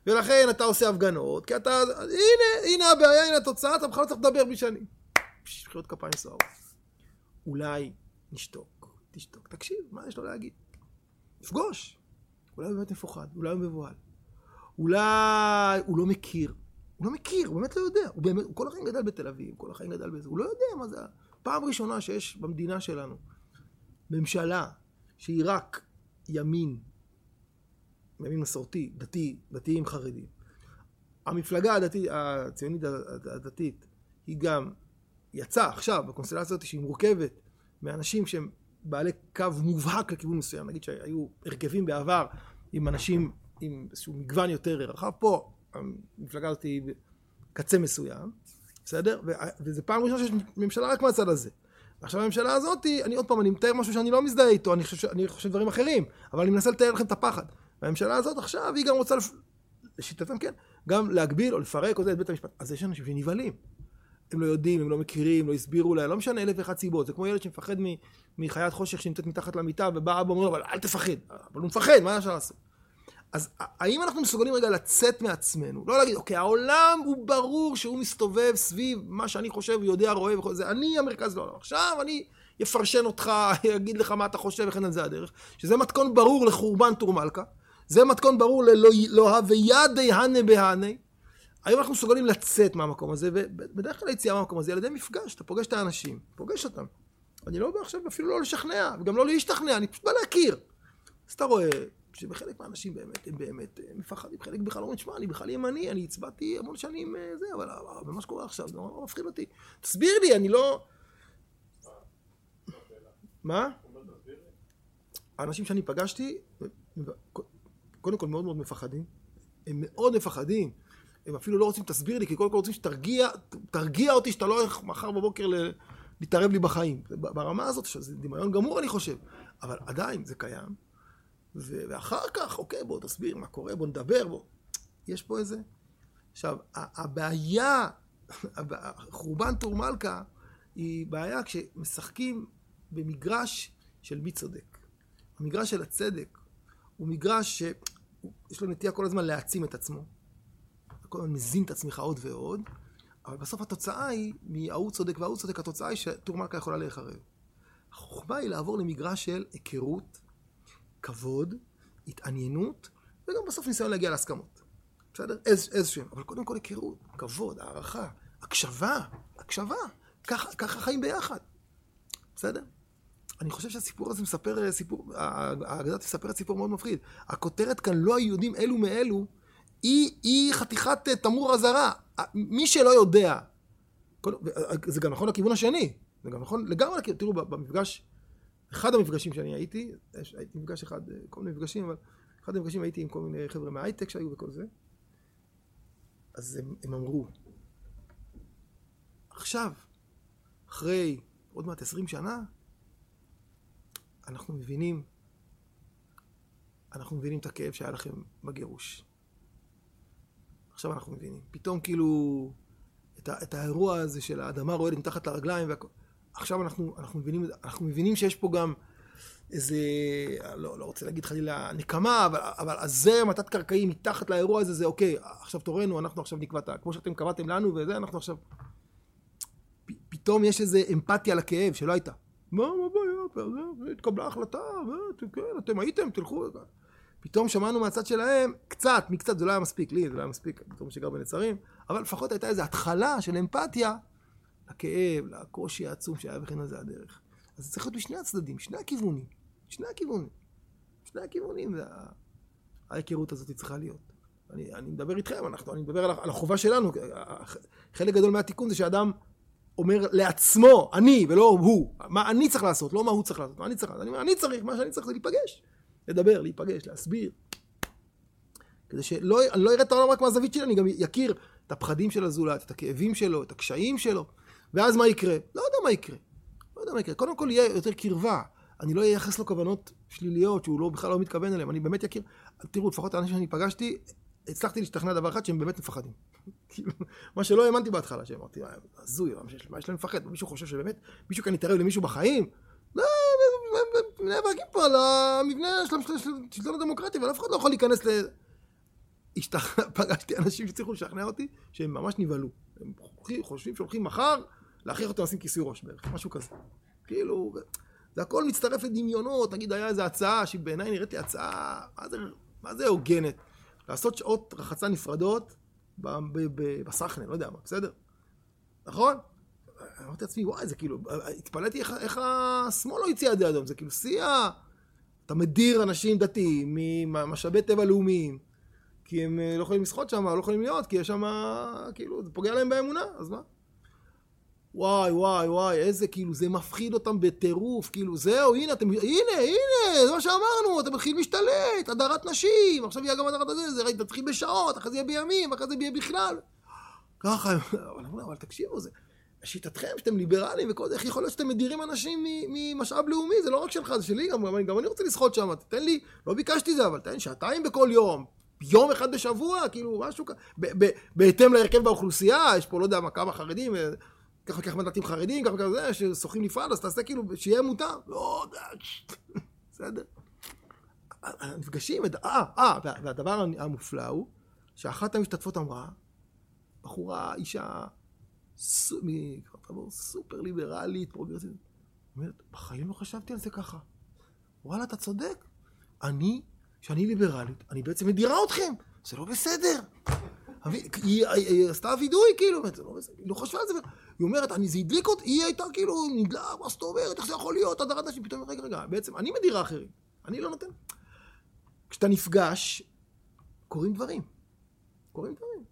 Speaker 2: ולכן אתה עושה הפגנות, כי אתה, הנה, הנה הבעיה, הנה התוצאה, אתה בכלל לא צריך לדבר בלי שאני... פש, מחיאות כפיים סוערות. אולי נשתוק, תשתוק, תקשיב, מה יש לו להגיד? נפגוש. אולי הוא באמת מפוחד, אולי הוא מבוהל. אולי הוא לא מכיר. הוא לא מכיר, הוא באמת לא יודע. הוא באמת, הוא כל החיים גדל בתל אביב, כל החיים גדל בזה. הוא לא יודע מה זה. פעם ראשונה שיש במדינה שלנו ממשלה שהיא רק ימין, ימין מסורתי, דתי, דתיים חרדים. המפלגה הדתית, הציונית הדתית, היא גם יצאה עכשיו בקונסטלציה הזאת שהיא מורכבת מאנשים שהם בעלי קו מובהק לכיוון מסוים. נגיד שהיו הרכבים בעבר עם אנשים עם איזשהו מגוון יותר רחב. פה המפלגה הזאת היא בקצה מסוים, בסדר? וזה פעם ראשונה שיש ממשלה רק מהצד הזה. עכשיו הממשלה הזאת, אני עוד פעם, אני מתאר משהו שאני לא מזדהה איתו, אני חושב, אני חושב דברים אחרים, אבל אני מנסה לתאר לכם את הפחד. והממשלה הזאת עכשיו, היא גם רוצה, לפ... לשיטתם כן, גם להגביל או לפרק או זה את בית המשפט. אז יש אנשים שנבהלים. הם לא יודעים, הם לא מכירים, לא הסבירו להם, לא משנה אלף ואחת סיבות. זה כמו ילד שמפחד מחיית חושך שנמצאת מתחת למיטה, ובא אבא ואומר אבל אל תפחד. אבל הוא מפחד, מה אפשר לעשות? אז האם אנחנו מסוגלים רגע לצאת מעצמנו? לא להגיד, אוקיי, העולם הוא ברור שהוא מסתובב סביב מה שאני חושב, יודע, רואה וכל זה. אני המרכז לא. עכשיו אני אפרשן אותך, אגיד לך מה אתה חושב וכן על זה הדרך. שזה מתכון ברור לחורבן טור מלכה. זה מתכון ברור ללא וידי הנה בהנה. האם אנחנו מסוגלים לצאת מהמקום הזה? ובדרך כלל היציאה מהמקום הזה על ידי מפגש. אתה פוגש את האנשים, פוגש אותם. אני לא בא עכשיו אפילו לא לשכנע, וגם לא להשתכנע, אני פשוט בא להכיר. אז אתה רואה שבחלק מהאנשים באמת, הם באמת מפחדים, חלק בכלל אומרים, שמע, אני בכלל ימני, אני הצבעתי המון שנים זה, אבל מה שקורה עכשיו, זה נורא מפחיד אותי. תסביר לי, אני לא... מה? האנשים שאני פגשתי, קודם כל מאוד מאוד מפחדים. הם מאוד מפחדים. הם אפילו לא רוצים, תסביר לי, כי קודם כל רוצים שתרגיע, תרגיע אותי שאתה לא הולך מחר בבוקר להתערב לי בחיים. ברמה הזאת, שזה דמיון גמור אני חושב, אבל עדיין זה קיים. ואחר כך, אוקיי, בוא תסביר מה קורה, בוא נדבר, בוא. יש פה איזה... עכשיו, הבעיה, הב- חורבן טור מלכה, היא בעיה כשמשחקים במגרש של מי צודק. המגרש של הצדק הוא מגרש שיש לו נטייה כל הזמן להעצים את עצמו. כל הזמן מזין את עצמך עוד ועוד, אבל בסוף התוצאה היא, מההוא צודק וההוא צודק, התוצאה היא שטור מלכה יכולה להיחרב. החוכמה היא לעבור למגרש של היכרות, כבוד, התעניינות, וגם בסוף ניסיון להגיע להסכמות. בסדר? איז, איזשהם. אבל קודם כל היכרות, כבוד, הערכה, הקשבה, הקשבה. ככה, חיים ביחד. בסדר? אני חושב שהסיפור הזה מספר אה, סיפור, האגדה מספרת סיפור מאוד מפחיד. הכותרת כאן, לא היהודים אלו מאלו, היא, היא חתיכת אה, תמרור אזהרה. מי שלא יודע, כל- זה גם נכון לכיוון השני, זה גם נכון לגמרי, תראו, במפגש, אחד המפגשים שאני הייתי, הייתי מפגש אחד, אה, כל מיני מפגשים, אבל אחד המפגשים הייתי עם כל מיני חבר'ה מההייטק שהיו וכל זה, אז הם, הם אמרו, עכשיו, אחרי עוד מעט עשרים שנה, אנחנו מבינים, אנחנו מבינים את הכאב שהיה לכם בגירוש. עכשיו אנחנו מבינים. פתאום כאילו, את, ה, את האירוע הזה של האדמה רועדת מתחת לרגליים והכל. עכשיו אנחנו, אנחנו, מבינים, אנחנו מבינים שיש פה גם איזה, לא, לא רוצה להגיד חלילה נקמה, אבל, אבל הזרם התת-קרקעי מתחת לאירוע הזה, זה אוקיי, עכשיו תורנו, אנחנו עכשיו נקבע את ה... כמו שאתם קבעתם לנו וזה, אנחנו עכשיו... פ, פתאום יש איזה אמפתיה לכאב שלא הייתה. מה, מה הבעיה? התקבלה החלטה, כן, אתם הייתם, תלכו. פתאום שמענו מהצד שלהם, קצת, מקצת, זה לא היה מספיק, לי זה לא היה מספיק, מי שגר בנצרים, אבל לפחות הייתה איזו התחלה של אמפתיה לכאב, לקושי העצום שהיה וכן הזה הדרך. אז זה צריך להיות משני הצדדים, שני הכיוונים, שני הכיוונים. שני הכיוונים, זה ההיכרות הזאת צריכה להיות. אני, אני מדבר איתכם, אנחנו, אני מדבר על, על החובה שלנו. חלק גדול מהתיקון זה שאדם אומר לעצמו, אני ולא הוא, מה אני צריך לעשות, לא מה הוא צריך לעשות, מה אני צריך לעשות. אני אני צריך, מה שאני צריך זה להיפגש. לדבר, להיפגש, להסביר. כדי שלא אני לא אראה את העולם רק מהזווית שלי, אני גם יכיר את הפחדים של הזולת, את הכאבים שלו, את הקשיים שלו, ואז מה יקרה? לא יודע מה יקרה. לא יודע מה יקרה. קודם כל יהיה יותר קרבה. אני לא אייחס לו כוונות שליליות שהוא לא, בכלל לא מתכוון אליהן. אני באמת אכיר, תראו, לפחות האנשים שאני פגשתי, הצלחתי להשתכנע דבר אחד, שהם באמת מפחדים. מה שלא האמנתי בהתחלה, שאמרתי, "אה, הזוי, מה יש להם לפחד? מישהו חושב שבאמת, מישהו כאן יתערב למישהו בחיים? לא, הם- נאבקים פה על המבנה של של- של השלטון הדמוקרטי, אבל אף אחד לא יכול להיכנס ל... פגשתי אנשים שהצליחו לשכנע אותי שהם ממש נבהלו. הם חושבים שהולכים מחר להכריח אותם לשים כיסוי ראש בערך, משהו כזה. כאילו, זה הכל מצטרף לדמיונות, נגיד היה איזו הצעה שבעיניי נראית לי הצעה, מה זה, מה זה הוגנת? לעשות שעות רחצה נפרדות בסחנה, לא יודע מה, בסדר? נכון? אמרתי לעצמי, וואי, זה כאילו, התפלאתי איך, איך השמאל לא הציע את זה אדום, זה כאילו שיא ה... אתה מדיר אנשים דתיים ממשאבי טבע לאומיים, כי הם לא יכולים לשחות שם, לא יכולים להיות, כי יש שם, כאילו, זה פוגע להם באמונה, אז מה? וואי, וואי, וואי, איזה, כאילו, זה מפחיד אותם בטירוף, כאילו, זהו, הנה, אתם, הנה, הנה, זה מה שאמרנו, אתם מתחילים להשתלט, הדרת נשים, עכשיו יהיה גם הדרת הזה, זה ראית, תתחיל בשעות, אחרי זה יהיה בימים, אחרי זה יהיה בכלל. ככה, אבל, אבל, אבל תקשיבו, זה, שיטתכם, שאתם ליברלים וכל זה, איך יכול להיות שאתם מדירים אנשים ממשאב לאומי? זה לא רק שלך, זה שלי, גם, גם, אני רוצה לשחות שם, תן לי, לא ביקשתי זה, אבל תן שעתיים בכל יום, יום אחד בשבוע, כאילו, משהו כזה, בהתאם להרכב באוכלוסייה, יש פה, לא יודע מה, כמה חרדים, אה, ככה וככה מנדטים חרדים, ככה וכזה, ששוחים נפרד, אז תעשה כאילו, שיהיה מותר, לא בסדר. המפגשים, אה, אה, וה- והדבר המופלא הוא, שאחת המשתתפות אמרה, בחורה, אישה, סופר ליברלית, פרוגרסיבית. אומרת, בחיים לא חשבתי על זה ככה. וואלה, אתה צודק. אני, שאני ליברלית, אני בעצם מדירה אתכם. זה לא בסדר. היא, עשתה וידוי, כאילו, זה לא בסדר. היא לא חשבה על זה. היא אומרת, אני, זה הדליק אותי, היא הייתה כאילו, נדלק, מה זאת אומרת, איך זה יכול להיות, הדרת נשים, פתאום, רגע, רגע, בעצם, אני מדירה אחרים. אני לא נותן. כשאתה נפגש, קורים דברים. קורים דברים.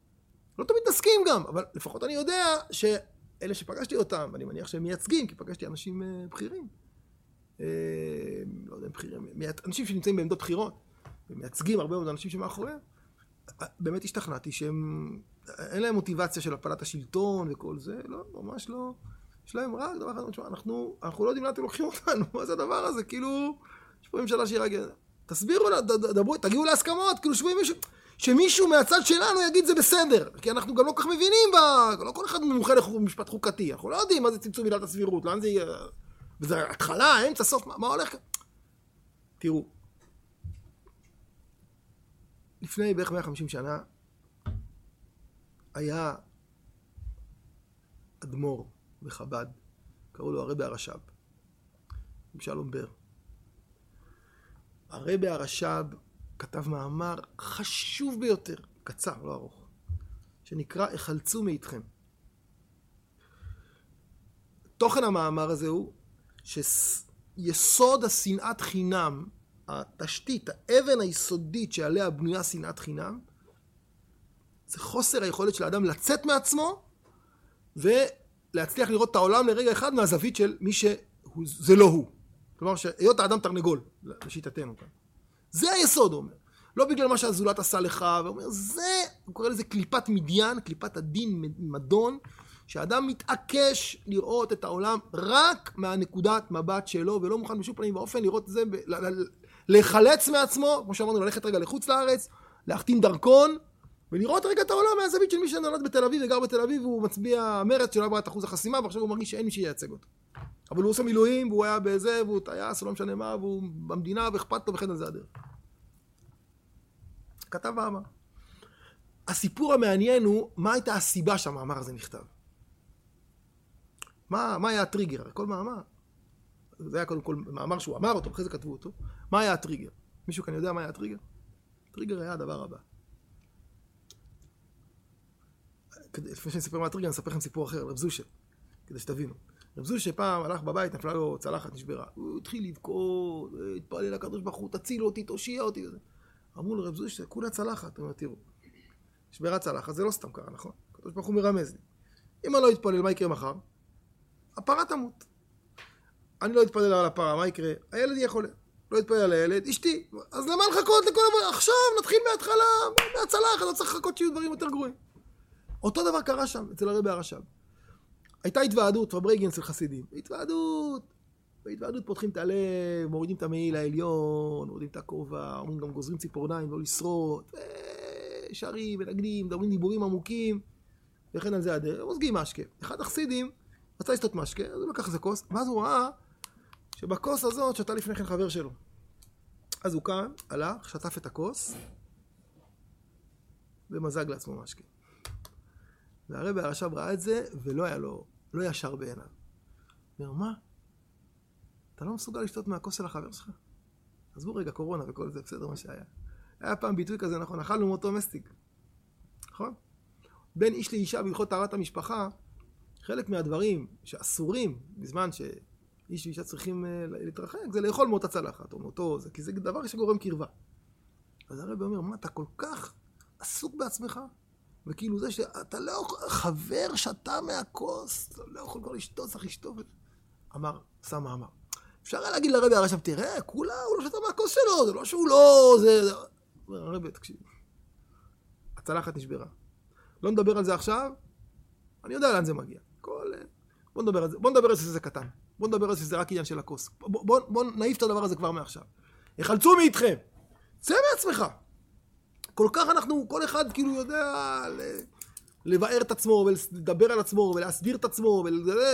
Speaker 2: לא תמיד נסכים גם, אבל לפחות אני יודע שאלה שפגשתי אותם, ואני מניח שהם מייצגים, כי פגשתי אנשים אה, בכירים, אה, לא יודע, בכירים, מייצ- אנשים שנמצאים בעמדות בכירות, ומייצגים הרבה מאוד אנשים שמאחוריהם, אה, באמת השתכנעתי שהם, אין להם מוטיבציה של הפלת השלטון וכל זה, לא, ממש לא. יש להם רק דבר אחד, תשמע, אנחנו, אנחנו לא יודעים לאן אתם לוקחים אותנו, מה זה הדבר הזה, כאילו, יש פה ממשלה שהיא רק... תסבירו, דברו, תגיעו להסכמות, כאילו שבו מישהו, שמישהו מהצד שלנו יגיד זה בסדר, כי אנחנו גם לא כך מבינים ב... לא כל אחד מומחה למשפט חוקתי, אנחנו לא יודעים מה זה צמצום עילת הסבירות, לאן זה יהיה, וזה התחלה, אמצע, סוף, מה, מה הולך? תראו, לפני בערך 150 שנה היה אדמו"ר בחב"ד, קראו לו הרבי הרש"ב, עם שלום בר. הרבי הרש"ב כתב מאמר חשוב ביותר, קצר, לא ארוך, שנקרא "החלצו מאיתכם". תוכן המאמר הזה הוא שיסוד השנאת חינם, התשתית, האבן היסודית שעליה בנויה שנאת חינם, זה חוסר היכולת של האדם לצאת מעצמו ולהצליח לראות את העולם לרגע אחד מהזווית של מי שזה לא הוא. כלומר, שהיות האדם תרנגול, לשיטתנו כאן. זה היסוד, הוא אומר. לא בגלל מה שהזולת עשה לך, ואומר, זה, הוא קורא לזה קליפת מדיין, קליפת הדין מדון, שהאדם מתעקש לראות את העולם רק מהנקודת מבט שלו, ולא מוכן בשום פנים ואופן לראות את זה, להיחלץ מעצמו, כמו שאמרנו, ללכת רגע לחוץ לארץ, להחתים דרכון, ולראות רגע את העולם מהזווית של מי שנולד בתל אביב וגר בתל אביב, והוא מצביע מרץ שלא עבר את אחוז החסימה, ועכשיו הוא מרגיש שאין מי שייצג אותו. אבל הוא עושה מילואים, והוא היה בזה, והוא טייס, לא משנה מה, והוא במדינה, ואכפת לו, וכן על זה הדרך. כתב מאמר. הסיפור המעניין הוא, מה הייתה הסיבה שהמאמר הזה נכתב? מה, מה היה הטריגר? כל מאמר, זה היה קודם כל מאמר שהוא אמר אותו, אחרי זה כתבו אותו. מה היה הטריגר? מישהו כאן יודע מה היה הטריגר? הטריגר היה הדבר הבא. כדי- לפני שאני אספר מה הטריגר, אני אספר לכם סיפור אחר, רב זושה, כדי שתבינו. רב זושה פעם הלך בבית, נפלה לו צלחת, נשברה. הוא התחיל לבכות, התפלל לקדוש ברוך הוא, תציל אותי, תושיע אותי. אמרו לו, רב זושה, כולה צלחת. הוא אומר, תראו, נשברה צלחת, זה לא סתם קרה, נכון? הקדוש ברוך הוא מרמז לי. אם אני לא אתפלל, מה יקרה מחר? הפרה תמות. אני לא אתפלל על הפרה, מה יקרה? הילד יהיה חולה. לא אתפלל על הילד, אשתי. אז למה לחכות לכל? עכשיו, נתחיל מההתחלה, מהצלחת, לא צריך לחכות שיהיו דברים יותר גרועים. אותו דבר קרה שם, אצל הרבי הרש"ב. הייתה התוועדות, פברייגן אצל חסידים. התוועדות. בהתוועדות פותחים את הלב, מורידים את המעיל העליון, מורידים את הכובע, אומרים גם גוזרים ציפורניים, לא לשרוט, אה, שרים, מנגנים, מדברים דיבורים עמוקים, וכן על זה הדרך, מוזגים משקה. אחד החסידים רצה לשתות משקה, אז הוא לקח איזה כוס, ואז הוא ראה שבכוס הזאת שתה לפני כן חבר שלו. אז הוא קם, הלך, שטף את הכוס, ומזג לעצמו משקה. והרבי הרש"ב ראה את זה, ולא היה לו, לא ישר בעיניו. הוא אומר, מה? אתה לא מסוגל לשתות מהכוס של החבר שלך? עזבו רגע קורונה וכל זה, בסדר מה שהיה. היה פעם ביטוי כזה, נכון, אכלנו מאותו מסטיק. נכון? בין איש לאישה בהלכות טהרת המשפחה, חלק מהדברים שאסורים בזמן שאיש ואישה צריכים אה, להתרחק, זה לאכול מאותה צלחת, או מאותו זה, כי זה דבר שגורם קרבה. אז הרבי אומר, מה, אתה כל כך עסוק בעצמך? וכאילו זה שאתה לא יכול, חבר שתה מהכוס, אתה לא יכול כבר לשתות, צריך לשתות. אמר, שם מאמר. אפשר היה להגיד לרבי הרש"ב, תראה, כולה, הוא לא שתה מהכוס שלו, זה לא שהוא לא... זה... אומר, הרבי, תקשיב, הצלחת נשברה. לא נדבר על זה עכשיו, אני יודע לאן זה מגיע. כל... בוא נדבר על זה, בוא נדבר על זה שזה קטן. בוא נדבר על זה שזה רק עניין של הכוס. בוא, בוא, בוא נעיף את הדבר הזה כבר מעכשיו. יחלצו מאיתכם. צא מעצמך. כל כך אנחנו, כל אחד כאילו יודע לבאר את עצמו, ולדבר על עצמו, ולהסביר את עצמו,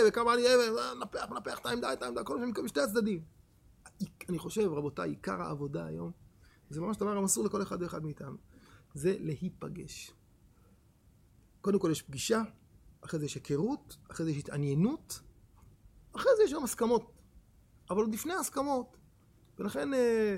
Speaker 2: וכמה אני אוהב, נפח, נפח את העמדה, את העמדה, כל מיני משתי הצדדים. אני חושב, רבותיי, עיקר העבודה היום, זה ממש דבר המסור לכל אחד ואחד מאיתנו, זה להיפגש. קודם כל יש פגישה, אחרי זה יש היכרות, אחרי זה יש התעניינות, אחרי זה יש גם הסכמות. אבל עוד לפני ההסכמות, ולכן אה,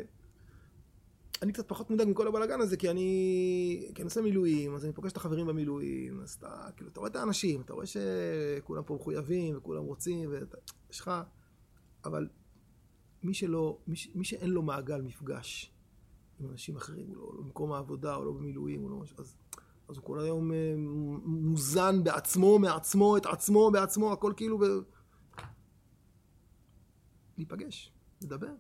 Speaker 2: אני קצת פחות מודאג מכל הבלאגן הזה, כי אני, כי אני עושה מילואים, אז אני פוגש את החברים במילואים, אז אתה, כאילו, אתה רואה את האנשים, אתה רואה שכולם פה מחויבים, וכולם רוצים, ויש לך, אבל מי שלא, מי, ש- מי שאין לו מעגל מפגש עם אנשים אחרים, הוא לא, לא במקום העבודה, או לא במילואים, או לא משהו, אז, אז הוא כל היום אה, מוזן בעצמו, מעצמו, את עצמו, בעצמו, הכל כאילו ב... להיפגש. לדבר,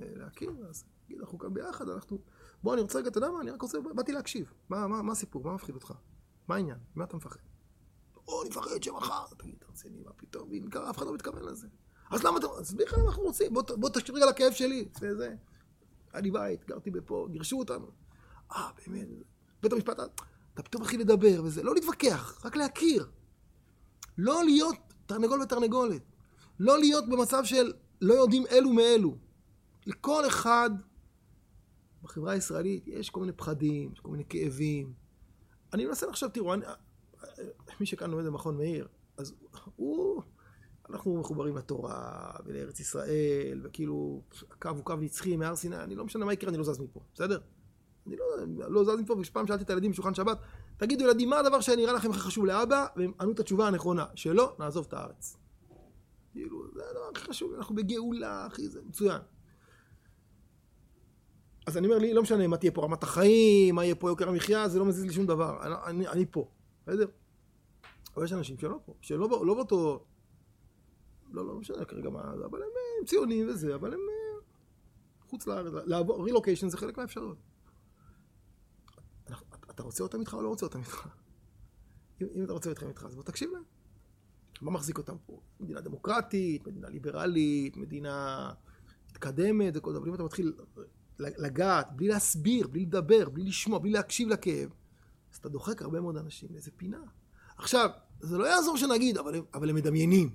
Speaker 2: אה, להכיר, אז נגיד, אנחנו כאן ביחד, אנחנו... בוא, אני רוצה רגע, אתה יודע מה, אני רק רוצה, באתי להקשיב. מה, מה, מה הסיפור? מה מפחיד אותך? מה העניין? ממה אתה מפחד? או, אני מפחד שמחר, תגיד, אתה רציני, מה פתאום, אם ככה, אף אחד לא מתכוון לזה. אז למה אתה, אז למה אנחנו רוצים, בוא, בוא תקשיב רגע לכאב שלי, זה, זה. היה לי בית, גרתי בפה, גירשו אותנו. אה, באמת, בית המשפט, אתה פתאום מתחיל לדבר וזה, לא להתווכח, רק להכיר. לא להיות תרנגול ותרנגולת. לא להיות במצב של לא יודעים אלו מאלו. לכל אחד בחברה הישראלית יש כל מיני פחדים, יש כל מיני כאבים. אני מנסה לחשוב, תראו, אני, מי שכאן לומד במכון מאיר, אז הוא, אנחנו מחוברים לתורה ולארץ ישראל, וכאילו, הקו הוא קו נצחי מהר סיני, אני לא משנה מה יקרה, אני לא זז מפה, בסדר? אני לא, לא זז מפה, ופעם שאלתי את הילדים בשולחן שבת, תגידו ילדים, מה הדבר שנראה לכם הכי חשוב לאבא? והם ענו את התשובה הנכונה, שלא, נעזוב את הארץ. כאילו, זה הדבר הכי חשוב, אנחנו בגאולה, אחי, זה מצוין. אז אני אומר לי, לא משנה מה תהיה פה רמת החיים, מה יהיה פה יוקר המחיה, זה לא מזיז לי שום דבר. אני, אני, אני פה, בסדר? אבל יש אנשים שלא פה, שלא בא- לא באותו... לא, לא משנה כרגע מה זה, אבל הם, הם ציונים וזה, אבל הם אה, חוץ לארץ, לעבור, רילוקיישן זה חלק מהאפשרויות. אנחנו- אתה רוצה אותם איתך או לא רוצה אותם איתך? אם, אם אתה רוצה אותם איתך, אז בוא תקשיב להם. מה מחזיק אותם פה? מדינה דמוקרטית, מדינה ליברלית, מדינה מתקדמת וכל דבר. אם אתה מתחיל לגעת, בלי להסביר, בלי לדבר, בלי לשמוע, בלי להקשיב לכאב, אז אתה דוחק הרבה מאוד אנשים לאיזה פינה. עכשיו, זה לא יעזור שנגיד, אבל הם, אבל הם מדמיינים.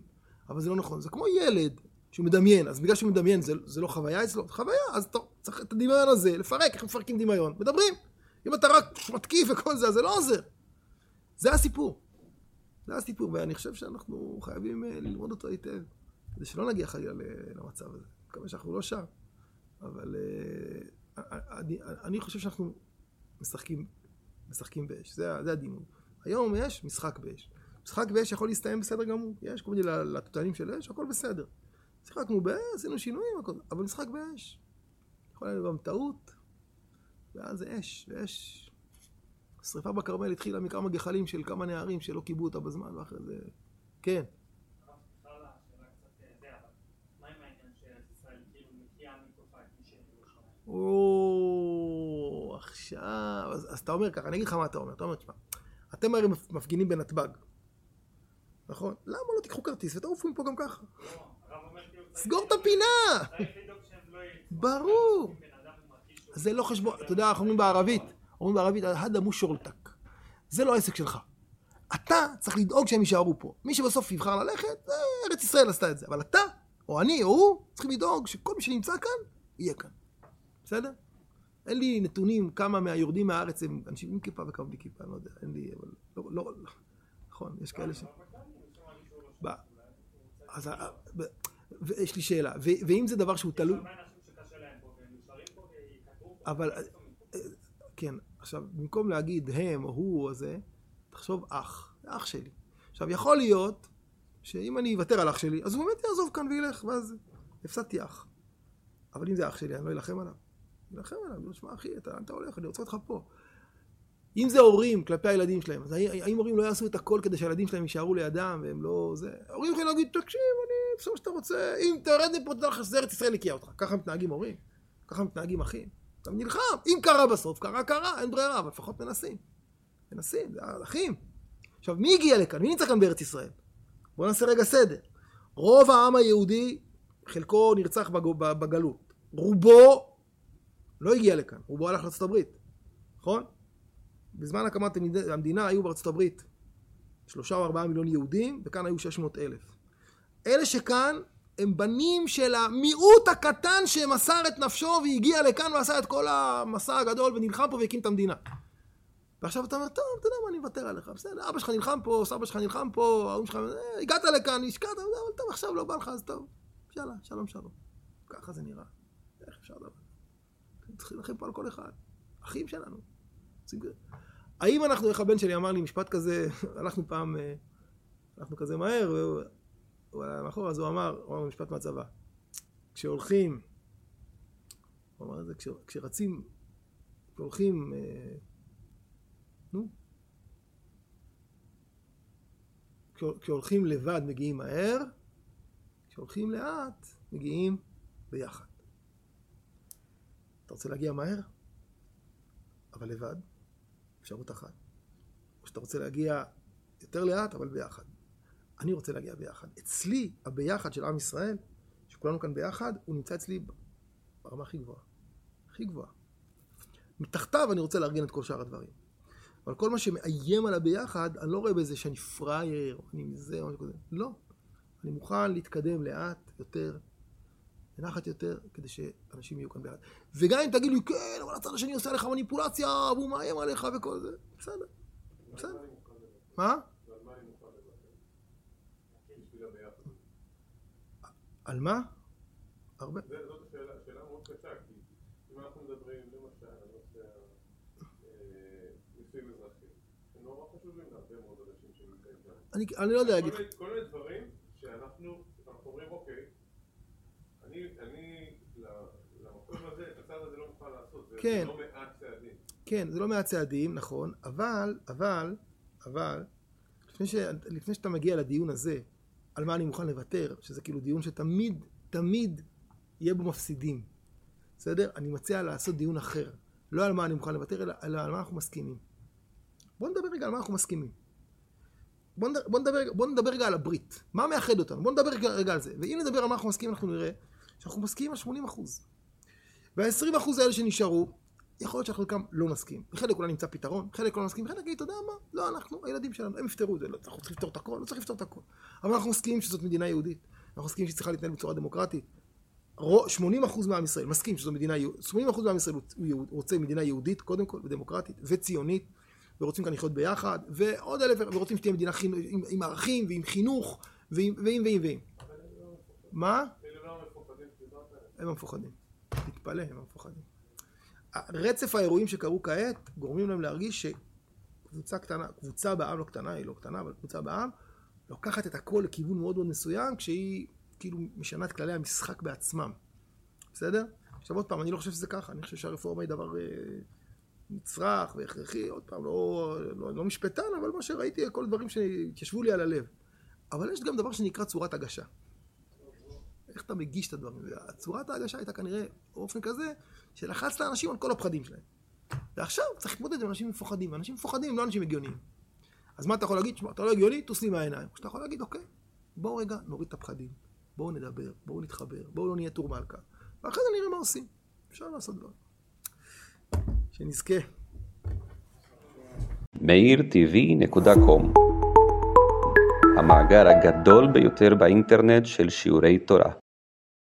Speaker 2: אבל זה לא נכון. זה כמו ילד שהוא מדמיין, אז בגלל שהוא מדמיין זה, זה לא חוויה אצלו, זה חוויה, אז אתה צריך את הדמיון הזה, לפרק, איך מפרקים דמיון? מדברים. אם אתה רק מתקיף וכל זה, אז זה לא עוזר. זה הסיפור. זה הסיפור, ואני חושב שאנחנו חייבים אה, ללמוד אותו היטב, כדי שלא נגיע חלילה למצב הזה. מקווה שאנחנו לא שם, אבל אה, אני, אני חושב שאנחנו משחקים, משחקים באש, זה, זה הדימוי. היום יש משחק באש. משחק באש יכול להסתיים בסדר גמור, יש כל מיני לתותנים של אש, הכל בסדר. שיחקנו באש, עשינו שינויים, הכל, אבל משחק באש. יכול להיות גם טעות, ואז זה אש, ואש... השרפה בכרמל התחילה מכמה גחלים של כמה נערים שלא כיבו אותה בזמן, ואחרי זה... כן.
Speaker 3: הרב, סליחה על השאלה קצת אה, זה, אבל מה עם העניין שארץ ישראל כאילו נקייה מתופעת מי שירושלים?
Speaker 2: עכשיו... אז, אז אתה אומר ככה, אני אגיד לך מה אתה אומר. אתה אומר, תשמע, אתם הרי מפגינים בנתב"ג, נכון? למה לא תיקחו כרטיס ותעופו מפה גם ככה? סגור את הפינה! ברור. זה לא חשבון, אתה יודע, אנחנו אומרים בערבית, אומרים בערבית, הדה מושורלטק. זה לא העסק שלך. אתה צריך לדאוג שהם יישארו פה. מי שבסוף יבחר ללכת, זה ארץ ישראל עשתה את זה. אבל אתה, או אני, או הוא, צריכים לדאוג שכל מי שנמצא כאן, יהיה כאן. בסדר? אין לי נתונים כמה מהיורדים מהארץ הם אנשים עם כיפה וכמה בלי כיפה, אני לא יודע, אין לי, אבל לא, לא, לא. נכון, יש כאלה ש... אז ה- ב- ויש לי שאלה, ואם זה דבר שהוא תלוי... אבל, אה, כן, עכשיו, במקום להגיד הם או הוא או זה, תחשוב אח, זה אח שלי. עכשיו, יכול להיות שאם אני אוותר על אח שלי, אז הוא באמת יעזוב כאן וילך, ואז הפסדתי אח. אבל אם זה אח שלי, אני לא אלחם עליו. אלחם עליו, אני אומר, שמע אחי, אתה, אתה הולך? אני רוצה אותך פה. אם זה הורים כלפי הילדים שלהם, אז האם הורים לא יעשו את הכל כדי שהילדים שלהם יישארו לידם והם לא... זה... ההורים יכולים להגיד, תקשיב, אני מה שאתה רוצה, אם תרד מפה, תדע לך שזה ארץ ישראל הקיאה אותך. ככה מתנהגים הורים, ככה מתנהגים אחים. אתה נלחם, אם קרה בסוף, קרה, קרה, אין ברירה, אבל לפחות מנסים. מנסים, זה אחים. עכשיו, מי הגיע לכאן? מי נמצא כאן בארץ ישראל? בואו נעשה רגע סדר. רוב העם היהודי, חלקו נרצח בג- בגלות. רובו לא הגיע לכאן, רובו הלך לארצות הברית, נכון? בזמן הקמת המד- המדינה היו בארצות הברית שלושה או ארבעה מיליון יהודים, וכאן היו 600 אלף. אלה שכאן הם בנים של המיעוט הקטן שמסר את נפשו והגיע לכאן ועשה את כל המסע הגדול ונלחם פה והקים את המדינה. ועכשיו אתה אומר, טוב, אתה יודע מה, אני מוותר עליך, בסדר, אבא שלך נלחם פה, סבא שלך נלחם פה, ההוא שלך, אה, הגעת לכאן, השקעת, אבל טוב, עכשיו לא בא לך, אז טוב, יאללה, שלום שלום. ככה זה נראה. איך אפשר לדבר? צריכים להילחם פה על כל אחד. אחים שלנו. האם אנחנו, איך הבן שלי אמר לי משפט כזה, הלכנו פעם, אה, הלכנו כזה מהר, והוא הוא היה מאחור, אז הוא אמר, הוא אמר משפט מהצבא. כשהולכים, הוא אמר את זה, כש- כשרצים, כשהולכים, אה, נו, כשה- כשהולכים לבד מגיעים מהר, כשהולכים לאט מגיעים ביחד. אתה רוצה להגיע מהר? אבל לבד, אפשרות אחת. או שאתה רוצה להגיע יותר לאט, אבל ביחד. אני רוצה להגיע ביחד. אצלי, הביחד של עם ישראל, שכולנו כאן ביחד, הוא נמצא אצלי ברמה הכי גבוהה. הכי גבוהה. מתחתיו אני רוצה לארגן את כל שאר הדברים. אבל כל מה שמאיים על הביחד, אני לא רואה בזה שאני פראייר, אני זה או משהו כזה. לא. אני מוכן להתקדם לאט יותר, בנחת יותר, כדי שאנשים יהיו כאן ביחד. וגם אם תגיד לי, כן, אבל הצד השני עושה לך מניפולציה, והוא מאיים עליך וכל זה, בסדר. בסדר. מה? על מה? הרבה.
Speaker 4: זאת השאלה, שאלה מאוד קשה, כי אם אנחנו מדברים למשל על נושא הנישואים אזרחיים, הם נורא חשובים להרבה מאוד אנשים שנמצאים כאן.
Speaker 2: אני, לא יודע להגיד.
Speaker 4: כל מיני- כל מיני דברים שאנחנו אנחנו אומרים, אוקיי, אני אני ל- למקום הזה, את הצעד הזה לא מוכן לעשות, זה
Speaker 2: כן.
Speaker 4: לא מעט צעדים.
Speaker 2: כן, זה לא מעט צעדים, נכון, אבל, אבל, אבל, לפני, ש, לפני שאתה מגיע לדיון הזה, על מה אני מוכן לוותר, שזה כאילו דיון שתמיד, תמיד יהיה בו מפסידים, בסדר? אני מציע לעשות דיון אחר. לא על מה אני מוכן לוותר, אלא, אלא על מה אנחנו מסכימים. בוא נדבר רגע על מה אנחנו מסכימים. בוא נדבר, בוא, נדבר, בוא נדבר רגע על הברית. מה מאחד אותנו? בוא נדבר רגע על זה. ואם נדבר על מה אנחנו מסכימים, אנחנו נראה שאנחנו מסכימים על 80 אחוז. וה-20 אחוז האלה שנשארו, יכול להיות שאנחנו חלקם לא נסכים. לחלק אולי נמצא פתרון, חלק לא נסכים, חלק יגיד, אתה יודע מה? לא אנחנו, הילדים שלנו, הם יפתרו את זה, לא צריכים לפתור את הכל, לא צריך לפתור את הכל. אבל אנחנו מסכימים שזאת מדינה יהודית, אנחנו מסכימים שהיא צריכה להתנהל בצורה דמוקרטית. רו- 80% מעם ישראל מסכים שזו מדינה יהודית, 80% מעם ישראל הוא רוצה מדינה יהודית, קודם כל, ודמוקרטית, וציונית, ורוצים כאן לחיות ביחד, ועוד אלף, ורוצים שתהיה מדינה חינו- עם, עם ערכים, ועם חינוך, ועם, ועם, ועם, ועם. מה?
Speaker 4: אלה לא המפוחדים שדיברת עליהם.
Speaker 2: הם המפוחדים. תתפלא, הם המפוחדים. רצף האירועים שקרו כעת גורמים להם להרגיש שקבוצה קטנה, קבוצה בעם לא קטנה, היא לא קטנה, אבל קבוצה בעם, לוקחת את הכל לכיוון מאוד מאוד מסוים, כשהיא כאילו משנה את כללי המשחק בעצמם. בסדר? עכשיו עוד פעם, אני לא חושב שזה ככה, אני חושב שהרפורמה היא דבר אה, נצרך והכרחי, עוד פעם, לא, לא, לא משפטן, אבל מה שראיתי, כל דברים שהתיישבו לי על הלב. אבל יש גם דבר שנקרא צורת הגשה. איך אתה מגיש את הדברים. צורת ההגשה הייתה כנראה באופן כזה, שלחצת אנשים על כל הפחדים שלהם. ועכשיו צריך להתמודד עם אנשים מפוחדים, ואנשים מפוחדים הם לא אנשים הגיוניים. אז מה אתה יכול להגיד? שמע, אתה לא הגיוני, טוס לי מהעיניים. או שאתה יכול להגיד, אוקיי, בואו רגע נוריד את הפחדים, בואו נדבר, בואו נתחבר, בואו לא נהיה טור מלכה. ואחרי זה נראה מה עושים. אפשר לעשות דברים. שנזכה.
Speaker 1: meirtv.com המאגר הגדול ביותר באינטרנט של שיעורי תורה